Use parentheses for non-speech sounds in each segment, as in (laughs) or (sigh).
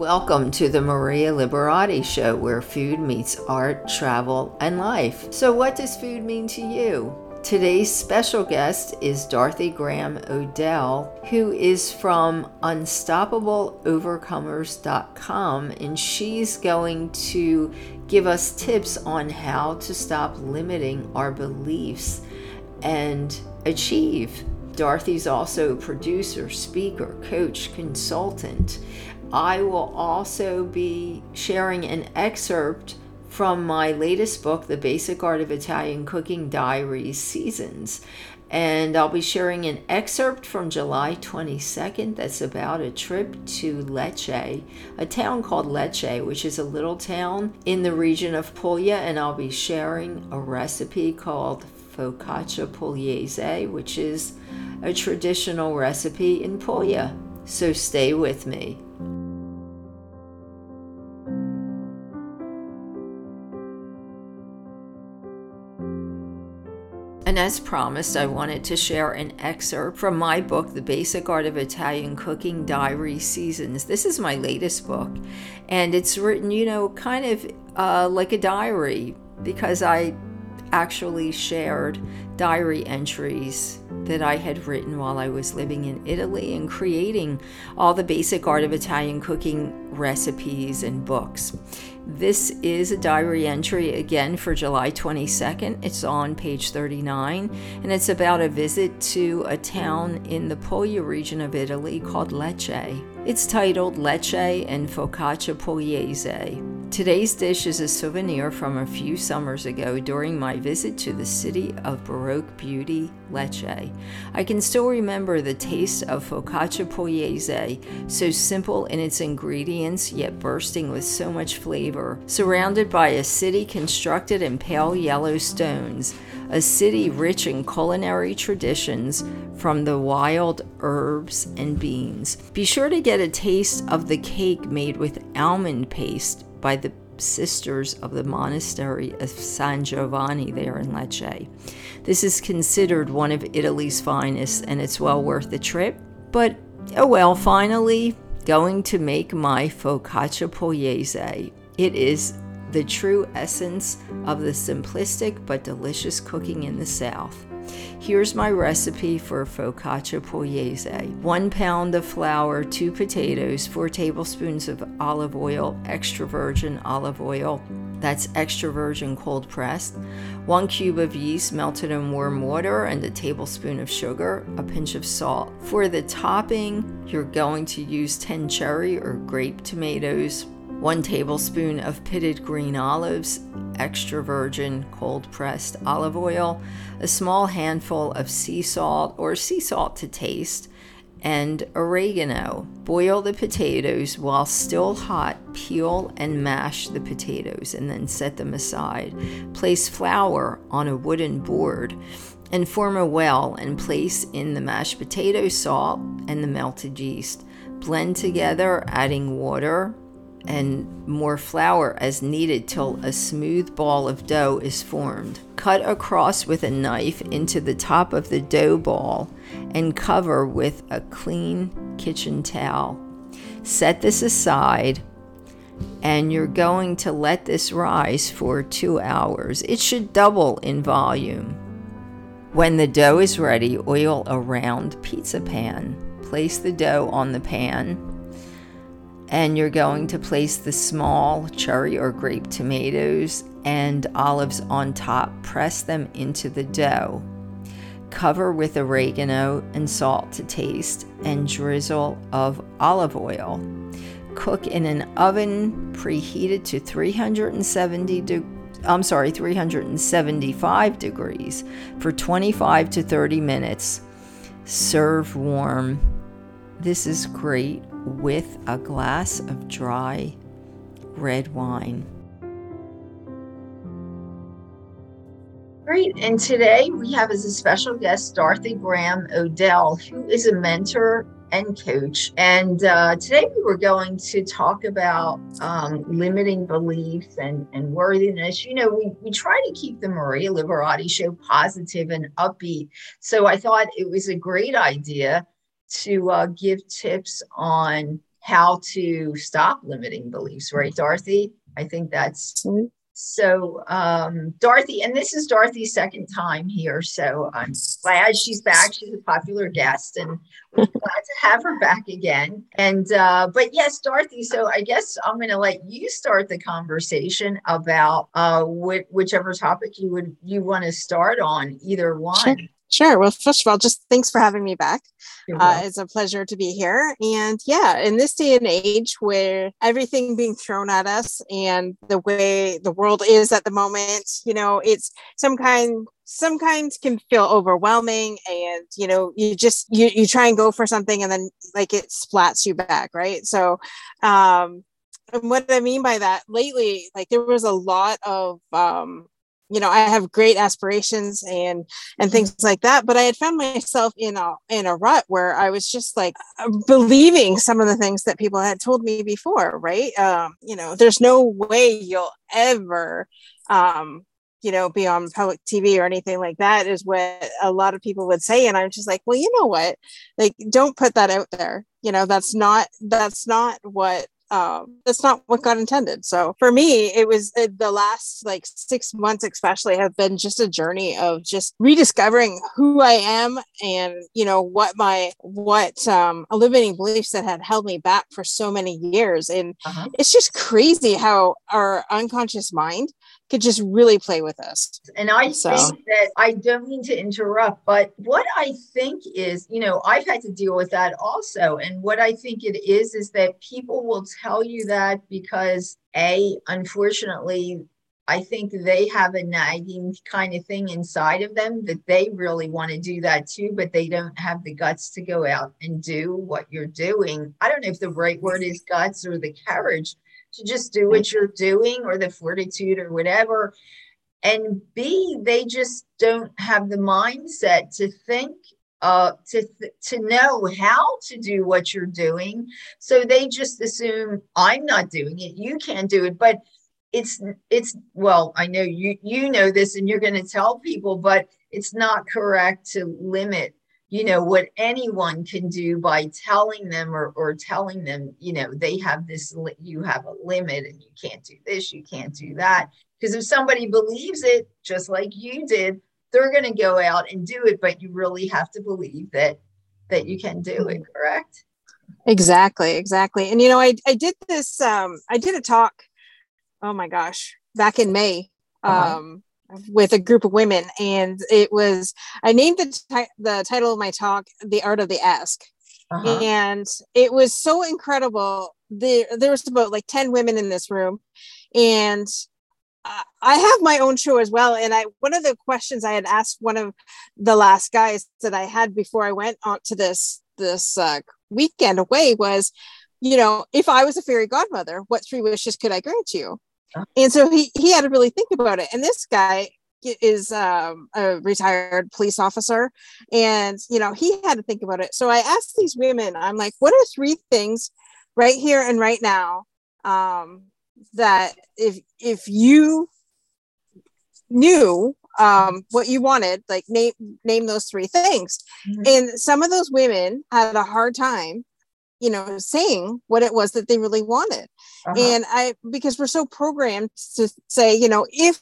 Welcome to the Maria Liberati Show, where food meets art, travel, and life. So, what does food mean to you? Today's special guest is Dorothy Graham O'Dell, who is from UnstoppableOvercomers.com, and she's going to give us tips on how to stop limiting our beliefs and achieve. Dorothy's also a producer, speaker, coach, consultant. I will also be sharing an excerpt from my latest book, The Basic Art of Italian Cooking Diaries Seasons. And I'll be sharing an excerpt from July 22nd that's about a trip to Lecce, a town called Lecce, which is a little town in the region of Puglia. And I'll be sharing a recipe called focaccia pugliese, which is a traditional recipe in Puglia. So stay with me. As promised, I wanted to share an excerpt from my book, The Basic Art of Italian Cooking Diary Seasons. This is my latest book, and it's written, you know, kind of uh, like a diary because I actually shared diary entries that I had written while I was living in Italy and creating all the basic art of Italian cooking recipes and books. This is a diary entry again for July 22nd. It's on page 39, and it's about a visit to a town in the Puglia region of Italy called Lecce. It's titled Lecce and Focaccia Pugliese. Today's dish is a souvenir from a few summers ago during my visit to the city of Baroque beauty, Lecce. I can still remember the taste of focaccia pugliese, so simple in its ingredients yet bursting with so much flavor, surrounded by a city constructed in pale yellow stones, a city rich in culinary traditions from the wild herbs and beans. Be sure to get a taste of the cake made with almond paste by the sisters of the monastery of San Giovanni there in Lecce. This is considered one of Italy's finest and it's well worth the trip. But oh well, finally, going to make my focaccia pugliese. It is the true essence of the simplistic but delicious cooking in the South. Here's my recipe for focaccia pugliese. One pound of flour, two potatoes, four tablespoons of olive oil, extra virgin olive oil, that's extra virgin cold pressed, one cube of yeast melted in warm water, and a tablespoon of sugar, a pinch of salt. For the topping, you're going to use 10 cherry or grape tomatoes, 1 tablespoon of pitted green olives, extra virgin cold pressed olive oil, a small handful of sea salt or sea salt to taste, and oregano. Boil the potatoes while still hot. Peel and mash the potatoes and then set them aside. Place flour on a wooden board and form a well and place in the mashed potato salt and the melted yeast. Blend together, adding water, and more flour as needed till a smooth ball of dough is formed. Cut across with a knife into the top of the dough ball and cover with a clean kitchen towel. Set this aside and you're going to let this rise for two hours. It should double in volume. When the dough is ready, oil a round pizza pan. Place the dough on the pan and you're going to place the small cherry or grape tomatoes and olives on top. Press them into the dough. Cover with oregano and salt to taste and drizzle of olive oil. Cook in an oven preheated to 370 degrees. I'm sorry, 375 degrees for 25 to 30 minutes. Serve warm. This is great with a glass of dry red wine. Great. And today we have as a special guest Dorothy Graham O'Dell, who is a mentor and coach. And uh, today we were going to talk about um, limiting beliefs and, and worthiness. You know, we, we try to keep the Maria Liberati show positive and upbeat. So I thought it was a great idea to uh, give tips on how to stop limiting beliefs, right, Dorothy? I think that's mm-hmm. So, um, Dorothy, and this is Dorothy's second time here. So I'm glad she's back. She's a popular guest and we're (laughs) glad to have her back again. And, uh, but yes, Dorothy, so I guess I'm going to let you start the conversation about uh, wh- whichever topic you would, you want to start on, either one. Sure. Sure. Well, first of all, just thanks for having me back. Uh, it's a pleasure to be here. And yeah, in this day and age where everything being thrown at us and the way the world is at the moment, you know, it's some kind some kinds can feel overwhelming and you know you just you you try and go for something and then like it splats you back right so um and what i mean by that lately like there was a lot of um you know i have great aspirations and and mm-hmm. things like that but i had found myself in a in a rut where i was just like believing some of the things that people had told me before right? Um you know there's no way you'll ever um you know be on public tv or anything like that is what a lot of people would say and i'm just like well you know what? Like don't put that out there. You know that's not that's not what um, that's not what God intended. So for me, it was uh, the last like six months, especially, have been just a journey of just rediscovering who I am and you know what my what um, limiting beliefs that had held me back for so many years. And uh-huh. it's just crazy how our unconscious mind could just really play with us. And I so. think that I don't mean to interrupt, but what I think is, you know, I've had to deal with that also. And what I think it is, is that people will tell you that because, A, unfortunately, I think they have a nagging kind of thing inside of them that they really want to do that too, but they don't have the guts to go out and do what you're doing. I don't know if the right word is guts or the courage to just do what you're doing or the fortitude or whatever. And B, they just don't have the mindset to think uh, to th- to know how to do what you're doing. So they just assume I'm not doing it. You can't do it. But it's it's well, I know you you know this, and you're going to tell people, but it's not correct to limit you know what anyone can do by telling them or, or telling them you know they have this you have a limit and you can't do this you can't do that. Because if somebody believes it just like you did they're going to go out and do it but you really have to believe that that you can do it correct? Exactly exactly. And you know i, I did this um i did a talk oh my gosh back in may uh-huh. um with a group of women and it was i named the, the title of my talk the art of the ask uh-huh. and it was so incredible there there was about like 10 women in this room and I have my own show as well. And I one of the questions I had asked one of the last guys that I had before I went on to this this uh, weekend away was, you know, if I was a fairy godmother, what three wishes could I grant you? And so he he had to really think about it. And this guy is um, a retired police officer, and you know he had to think about it. So I asked these women, I'm like, what are three things right here and right now um, that if if you knew um, what you wanted, like name name those three things. Mm-hmm. And some of those women had a hard time you know saying what it was that they really wanted uh-huh. and i because we're so programmed to say you know if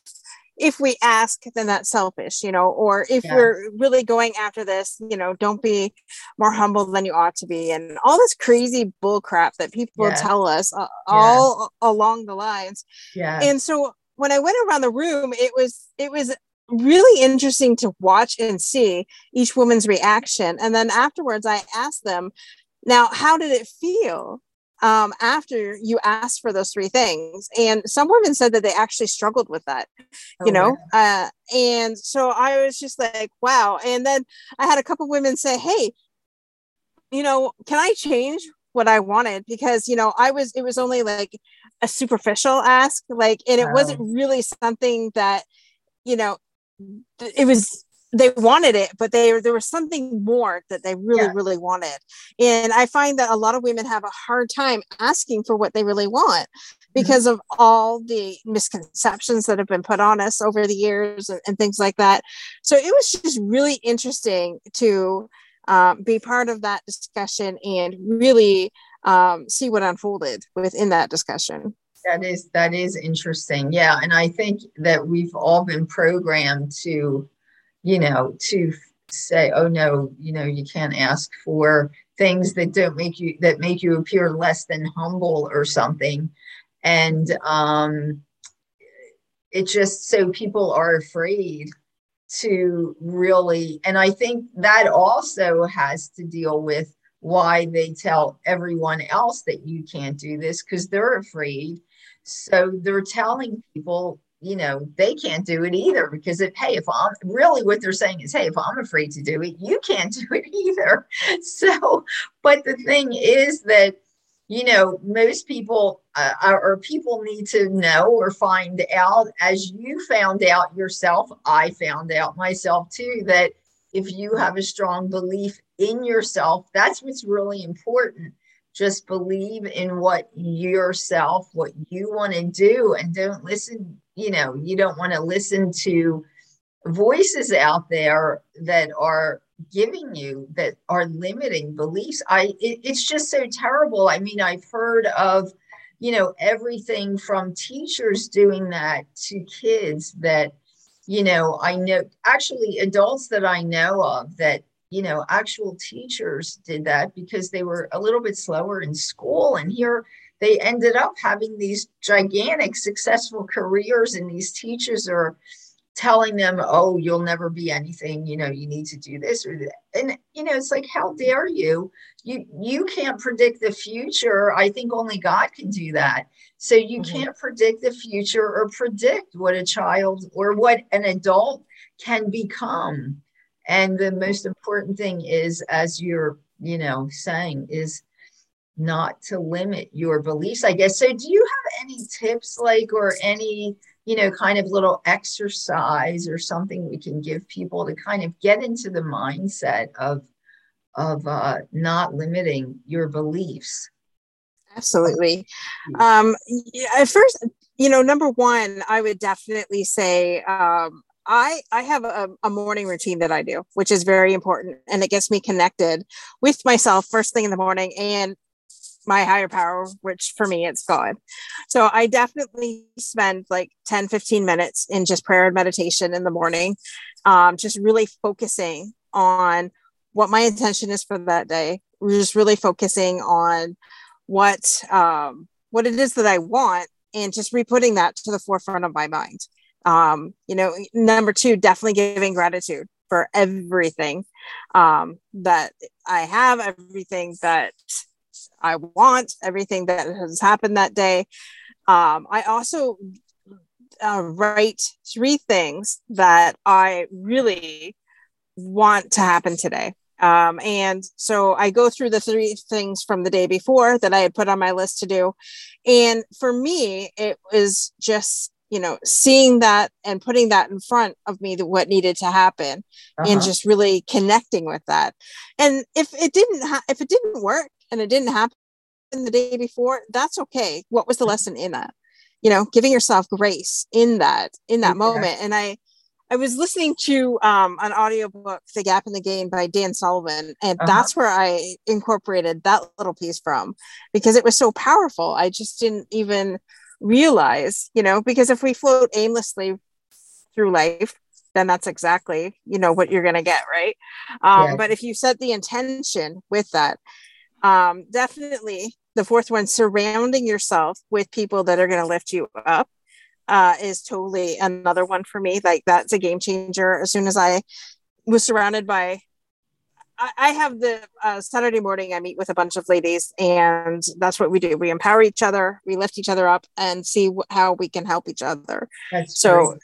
if we ask then that's selfish you know or if yeah. we're really going after this you know don't be more humble than you ought to be and all this crazy bull crap that people yeah. tell us uh, yeah. all along the lines yeah and so when i went around the room it was it was really interesting to watch and see each woman's reaction and then afterwards i asked them now, how did it feel um, after you asked for those three things? And some women said that they actually struggled with that, oh, you know? Uh, and so I was just like, wow. And then I had a couple women say, hey, you know, can I change what I wanted? Because, you know, I was, it was only like a superficial ask, like, and it wow. wasn't really something that, you know, it was they wanted it, but they there was something more that they really, yeah. really wanted. And I find that a lot of women have a hard time asking for what they really want mm-hmm. because mm-hmm. of all the misconceptions that have been put on us over the years and, and things like that. So it was just really interesting to um, be part of that discussion and really um, see what unfolded within that discussion that is that is interesting yeah and i think that we've all been programmed to you know to say oh no you know you can't ask for things that don't make you that make you appear less than humble or something. And um it just so people are afraid to really and i think that also has to deal with why they tell everyone else that you can't do this because they're afraid. So they're telling people you know they can't do it either because if hey if i'm really what they're saying is hey if i'm afraid to do it you can't (laughs) do it either so but the thing is that you know, most people uh, or people need to know or find out, as you found out yourself, I found out myself too, that if you have a strong belief in yourself, that's what's really important. Just believe in what yourself, what you want to do, and don't listen. You know, you don't want to listen to voices out there that are giving you that are limiting beliefs. I it, it's just so terrible. I mean i've heard of you know everything from teachers doing that to kids that you know i know actually adults that i know of that you know actual teachers did that because they were a little bit slower in school. And here they ended up having these gigantic successful careers and these teachers are telling them, oh, you'll never be anything, you know, you need to do this or that. And, you know, it's like, how dare you? You you can't predict the future. I think only God can do that. So you mm-hmm. can't predict the future or predict what a child or what an adult can become. And the most important thing is, as you're, you know, saying, is not to limit your beliefs, I guess. So do you have any tips like or any you know, kind of little exercise or something we can give people to kind of get into the mindset of of uh, not limiting your beliefs. Absolutely. Um, at first, you know, number one, I would definitely say um, I I have a, a, morning routine that I do, which is very important, and it gets me connected with myself first thing in the morning and my higher power, which for me it's God. So I definitely spend like 10, 15 minutes in just prayer and meditation in the morning, um, just really focusing on what my intention is for that day. We're just really focusing on what um, what it is that I want and just re-putting that to the forefront of my mind. Um, you know, number two, definitely giving gratitude for everything um, that I have, everything that I want, everything that has happened that day. Um, I also uh, write three things that I really want to happen today. Um, and so I go through the three things from the day before that I had put on my list to do. And for me, it was just, you know, seeing that and putting that in front of me, what needed to happen uh-huh. and just really connecting with that. And if it didn't, ha- if it didn't work, and it didn't happen the day before, that's okay. What was the lesson in that? You know, giving yourself grace in that, in that moment. And I, I was listening to um, an audiobook, The Gap and the Gain by Dan Sullivan, and uh-huh. that's where I incorporated that little piece from because it was so powerful. I just didn't even realize, you know, because if we float aimlessly through life, then that's exactly, you know, what you're going to get, right? Um, But if you set the intention with that, um, definitely the fourth one surrounding yourself with people that are going to lift you up uh, is totally another one for me like that's a game changer as soon as i was surrounded by I, I have the uh, Saturday morning. I meet with a bunch of ladies, and that's what we do. We empower each other, we lift each other up, and see wh- how we can help each other. That's so, great.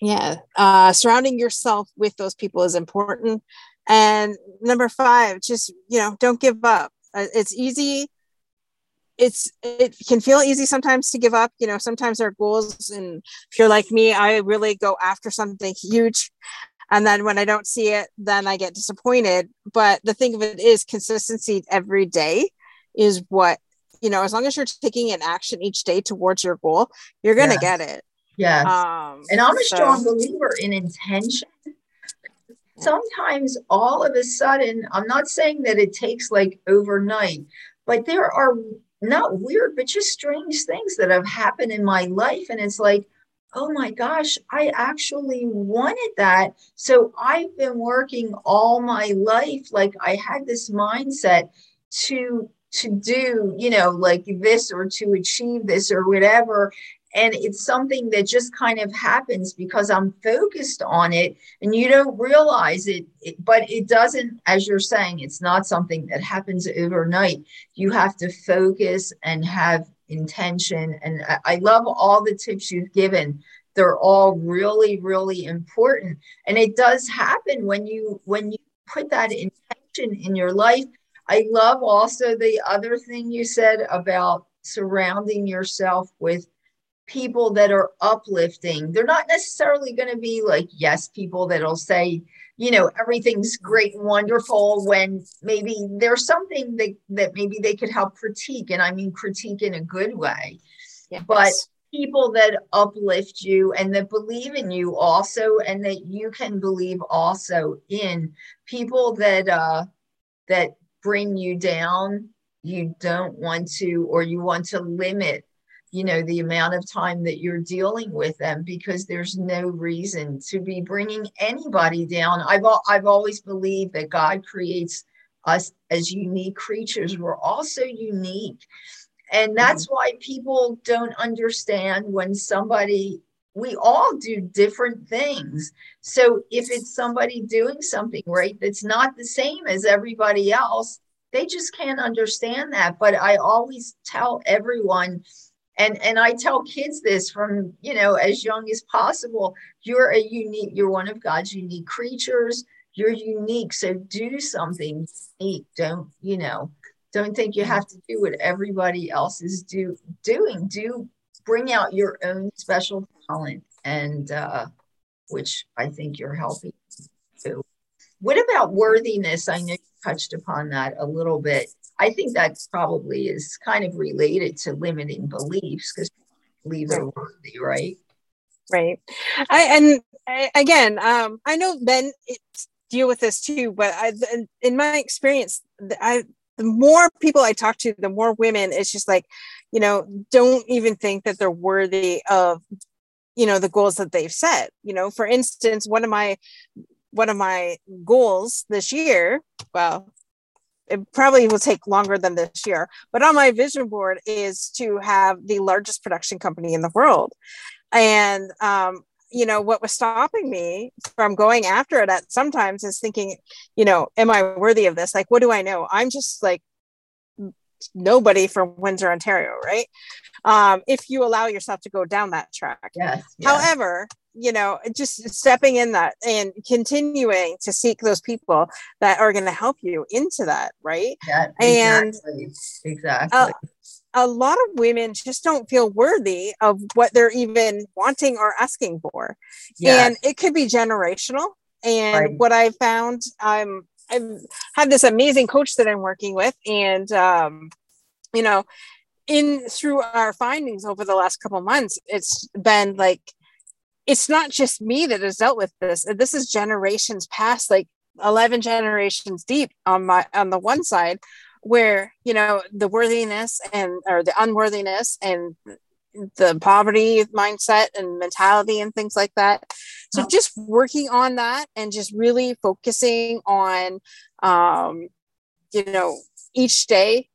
yeah, uh, surrounding yourself with those people is important. And number five, just, you know, don't give up. Uh, it's easy. It's, it can feel easy sometimes to give up. You know, sometimes our goals, and if you're like me, I really go after something huge. And then when I don't see it, then I get disappointed. But the thing of it is, consistency every day is what, you know, as long as you're taking an action each day towards your goal, you're going to yes. get it. Yes. Um, and I'm a so, strong believer in intention sometimes all of a sudden, I'm not saying that it takes like overnight, but there are not weird, but just strange things that have happened in my life. And it's like, oh my gosh, I actually wanted that. So I've been working all my life. Like I had this mindset to to do, you know, like this or to achieve this or whatever and it's something that just kind of happens because i'm focused on it and you don't realize it, it, but it doesn't as you're saying it's not something that happens overnight. You have to focus and have intention. And I, I love all the tips you've given. They're all really really important. And it does happen when you when you put that intention in your life. I love also the other thing you said about surrounding yourself with people that are uplifting. They're not necessarily going to be like yes people that'll say, you know, everything's great and wonderful when maybe there's something that, that maybe they could help critique. And I mean critique in a good way. Yes. But people that uplift you and that believe in you also and that you can believe also in people that uh that bring you down you don't want to or you want to limit you know the amount of time that you're dealing with them because there's no reason to be bringing anybody down i've i've always believed that god creates us as unique creatures we're also unique and mm-hmm. that's mm-hmm. why people don't understand when somebody we all do different things so if it's somebody doing something right that's not the same as everybody else they just can't understand that but i always tell everyone and and i tell kids this from you know as young as possible you're a unique you're one of god's unique creatures. You're unique. So do something unique. Don't you know don't think you have to do what everybody else is do doing. Do bring out your own special talent and uh which i think you're helping to what about worthiness? I know you touched upon that a little bit I think that probably is kind of related to limiting beliefs because beliefs are worthy, right? Right. I and I, again, um, I know men deal with this too, but I, in my experience, I the more people I talk to, the more women. It's just like, you know, don't even think that they're worthy of, you know, the goals that they've set. You know, for instance, one of my one of my goals this year, well, it probably will take longer than this year but on my vision board is to have the largest production company in the world. And um, you know what was stopping me from going after it at sometimes is thinking you know am i worthy of this? Like what do i know? I'm just like nobody from windsor ontario right um, if you allow yourself to go down that track yes, yes. however you know just stepping in that and continuing to seek those people that are going to help you into that right yeah, exactly. and exactly uh, a lot of women just don't feel worthy of what they're even wanting or asking for yes. and it could be generational and right. what i found i'm i have this amazing coach that i'm working with and um you know in through our findings over the last couple months it's been like it's not just me that has dealt with this. This is generations past, like 11 generations deep on my on the one side where you know the worthiness and or the unworthiness and the poverty mindset and mentality and things like that. So just working on that and just really focusing on um you know each day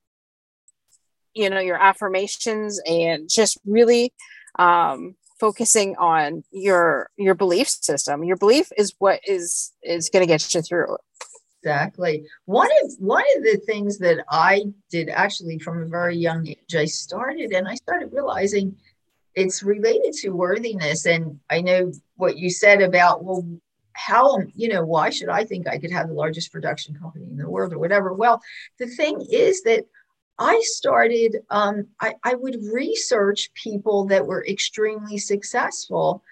you know your affirmations and just really um focusing on your your belief system. Your belief is what is is going to get you through exactly. One of one of the things that i did actually from a very young age i started and i started realizing it's related to worthiness. And i know what you said about well how you know why should i think i could have the largest production company in the world or whatever? Well the thing is that I started, um, I, I would research people that were extremely successful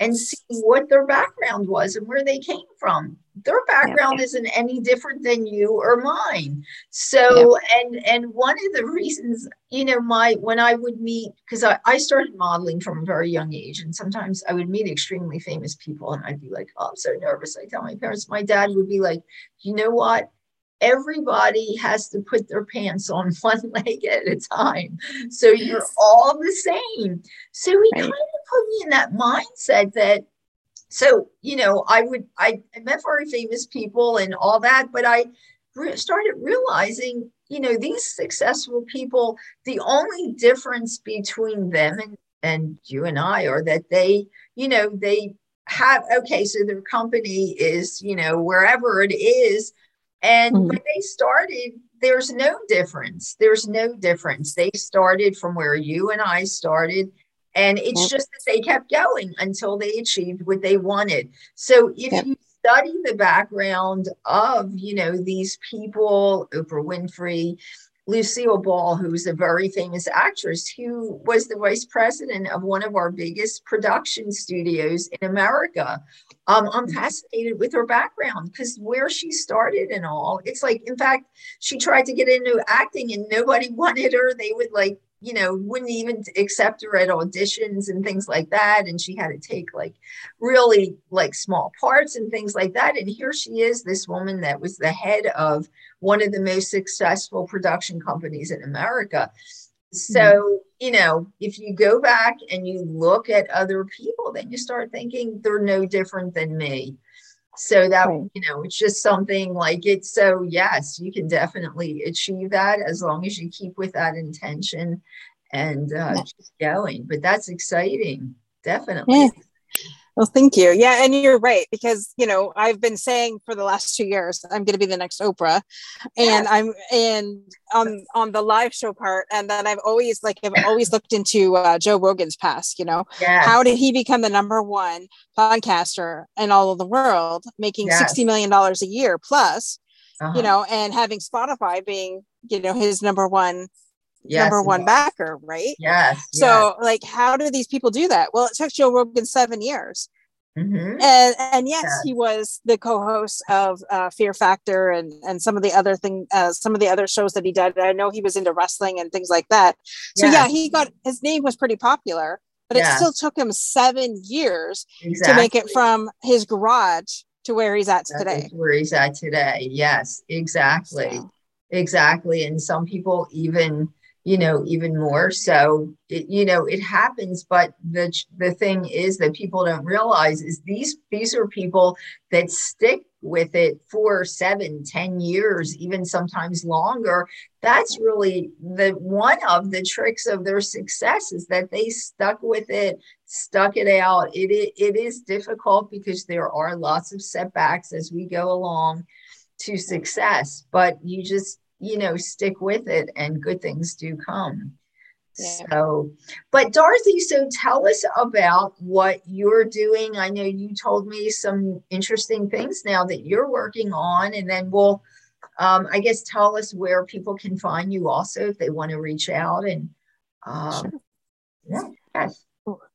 and see what their background was and where they came from. Their background yeah. isn't any different than you or mine. So, yeah. and and one of the reasons, you know, my when I would meet, because I, I started modeling from a very young age, and sometimes I would meet extremely famous people, and I'd be like, oh, I'm so nervous. I tell my parents, my dad would be like, you know what? Everybody has to put their pants on (laughs) one leg at a time. So you're all the same. So he right. kind of put me in that mindset that so you know i would i met very famous people and all that but i re- started realizing you know these successful people the only difference between them and and you and i are that they you know they have okay so their company is you know wherever it is and mm-hmm. when they started there's no difference there's no difference they started from where you and i started and it's just that they kept going until they achieved what they wanted. So if yep. you study the background of, you know, these people, Oprah Winfrey, Lucille Ball, who's a very famous actress, who was the vice president of one of our biggest production studios in America. Um, I'm mm-hmm. fascinated with her background because where she started and all, it's like, in fact, she tried to get into acting and nobody (laughs) wanted her. They would like you know, wouldn't even accept her at auditions and things like that. And she had to take like really like small parts and things like that. And here she is, this woman that was the head of one of the most successful production companies in America. So, mm-hmm. you know, if you go back and you look at other people, then you start thinking they're no different than me. So that, right. you know, it's just something like it. so, yes, you can definitely achieve that as long as you keep with that intention and uh, yeah. just going. But that's exciting, definitely. Well, thank you. Yeah, and you're right because you know I've been saying for the last two years I'm going to be the next Oprah, and I'm and on on the live show part, and then I've always like I've always looked into uh, Joe Rogan's past. You know, yes. how did he become the number one podcaster in all of the world, making yes. sixty million dollars a year plus, uh-huh. you know, and having Spotify being you know his number one yes, number one backer, right? Yes. So, yes. like, how do these people do that? Well, it took Joe Rogan seven years. Mm-hmm. And and yes, yes, he was the co-host of uh, Fear Factor and and some of the other thing, uh, some of the other shows that he did. I know he was into wrestling and things like that. So yes. yeah, he got his name was pretty popular, but it still took him seven years exactly. to make it from his garage to where he's at today. Where he's at today, yes, exactly, exactly. And some people even you know even more. So it, you know it happens but the the thing is that people don't realize is these these are people that stick with it for seven ten years even sometimes longer. That's really the one of the tricks of their success is that they stuck with it stuck it out. It, it, it is difficult because there are lots of setbacks as we go along to success but you just you know, stick with it and good things do come. Yeah. So, but Dorothy, so tell us about what you're doing. I know you told me some interesting things now that you're working on, and then we'll, um, I guess, tell us where people can find you also if they want to reach out. And um, sure. yeah, yes.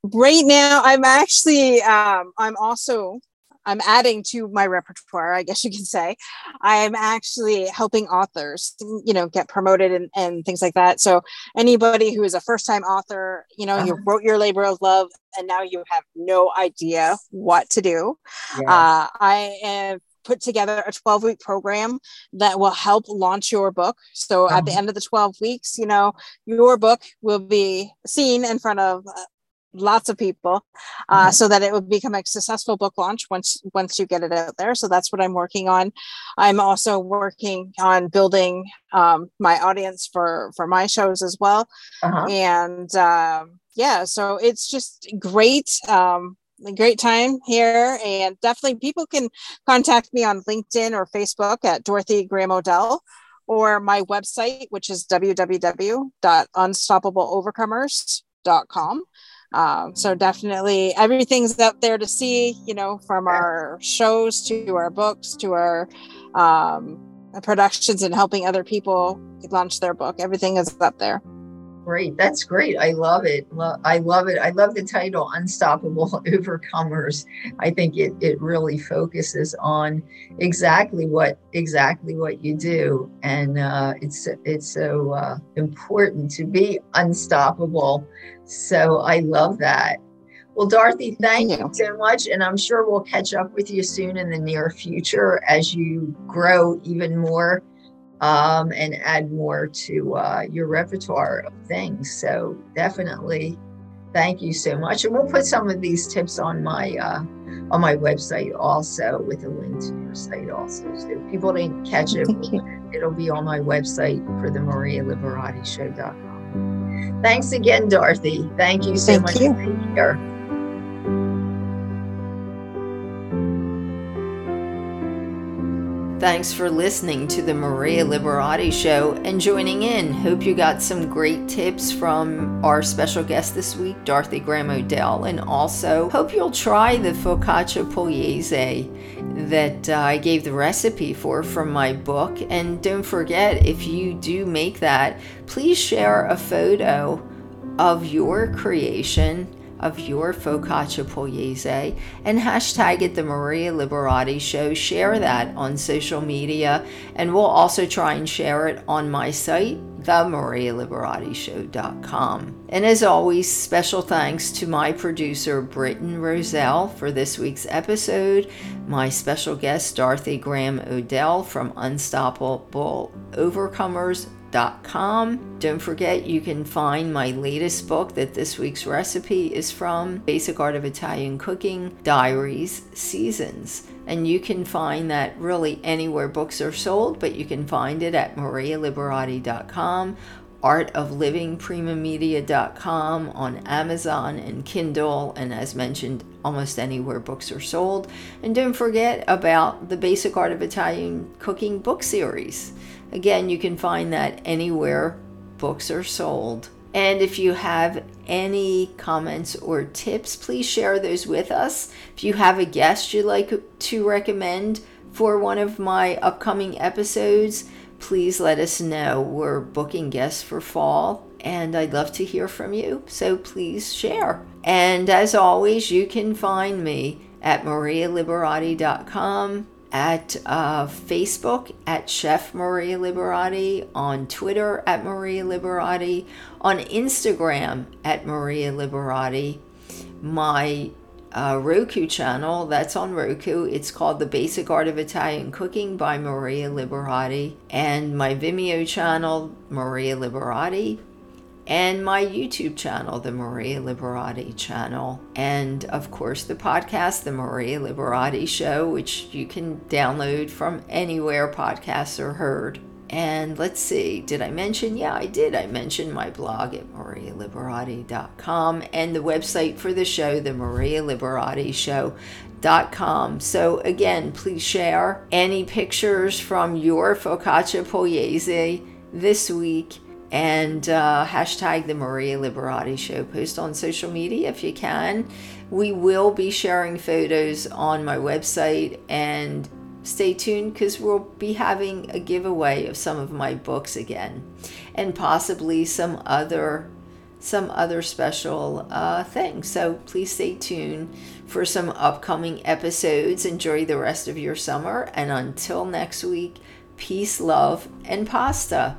Right now, I'm actually, um, I'm also I'm adding to my repertoire, I guess you can say. I'm actually helping authors, you know, get promoted and, and things like that. So anybody who is a first time author, you know, uh-huh. you wrote your labor of love and now you have no idea what to do. Yeah. Uh, I have put together a 12 week program that will help launch your book. So at the uh-huh. end of the 12 weeks, you know, your book will be seen in front of uh, lots of people uh, mm-hmm. so that it would become a successful book launch once once you get it out there. So that's what i'm working on. I'm also working on building um, my audience for for my shows as well. Uh-huh. and um, yeah so it's just great um, a great time here. And definitely people can contact me on linkedin or facebook at dorothy graham odell or my website which is www.unstoppableovercomers.com um, so definitely everything's out there to see, you know, from our shows to our books to our um, productions and helping other people launch their book. Everything is up there. Great. That's great. I love it. I love it. I love the title Unstoppable (laughs) Overcomers. I think it, it really focuses on exactly what exactly what you do. And uh, it's it's so uh, important to be unstoppable. So I love that. Well, Dorothy, thank you so much. And I'm sure we'll catch up with you soon in the near future as you grow even more um, and add more to uh, your repertoire of things. So definitely, thank you so much. And we'll put some of these tips on my uh, on my website also with a link to your site also. So if people didn't catch it, it'll be on my website for the Maria Liberati Show.com. Thanks again, Dorothy. Thank you so thank much you. for being here. Thanks for listening to the Maria Liberati Show and joining in. Hope you got some great tips from our special guest this week, Dorothy Graham O'Dell, and also hope you'll try the focaccia pugliese that uh, I gave the recipe for from my book. And don't forget, if you do make that, please share a photo of your creation of your focaccia pugliese eh? and hashtag it the Maria Liberati Show. Share that on social media, and we'll also try and share it on my site, themarialiberatishow.com. And as always, special thanks to my producer, Britton Roselle, for this week's episode, my special guest, Dorothy Graham O'Dell from Unstoppable Overcomers Com. Don't forget, you can find my latest book that this week's recipe is from Basic Art of Italian Cooking Diaries Seasons. And you can find that really anywhere books are sold, but you can find it at marialiberati.com, artoflivingprimamedia.com, on Amazon and Kindle, and as mentioned, almost anywhere books are sold. And don't forget about the Basic Art of Italian Cooking book series. Again, you can find that anywhere books are sold. And if you have any comments or tips, please share those with us. If you have a guest you'd like to recommend for one of my upcoming episodes, please let us know. We're booking guests for fall, and I'd love to hear from you. So please share. And as always, you can find me at marialiberati.com at uh, Facebook at Chef Maria Liberati, on Twitter at Maria Liberati, on Instagram at Maria Liberati. My uh, Roku channel that's on Roku. It's called The Basic Art of Italian Cooking by Maria Liberati. And my Vimeo channel, Maria Liberati and my YouTube channel, the Maria Liberati channel, and of course the podcast, The Maria Liberati Show, which you can download from anywhere podcasts are heard. And let's see, did I mention? Yeah, I did. I mentioned my blog at marialiberati.com and the website for the show, the Maria Liberati Show.com. So again, please share any pictures from your focaccia pugliese this week and uh, hashtag the Maria Liberati Show. Post on social media if you can. We will be sharing photos on my website and stay tuned because we'll be having a giveaway of some of my books again and possibly some other some other special uh, things so please stay tuned for some upcoming episodes enjoy the rest of your summer and until next week peace love and pasta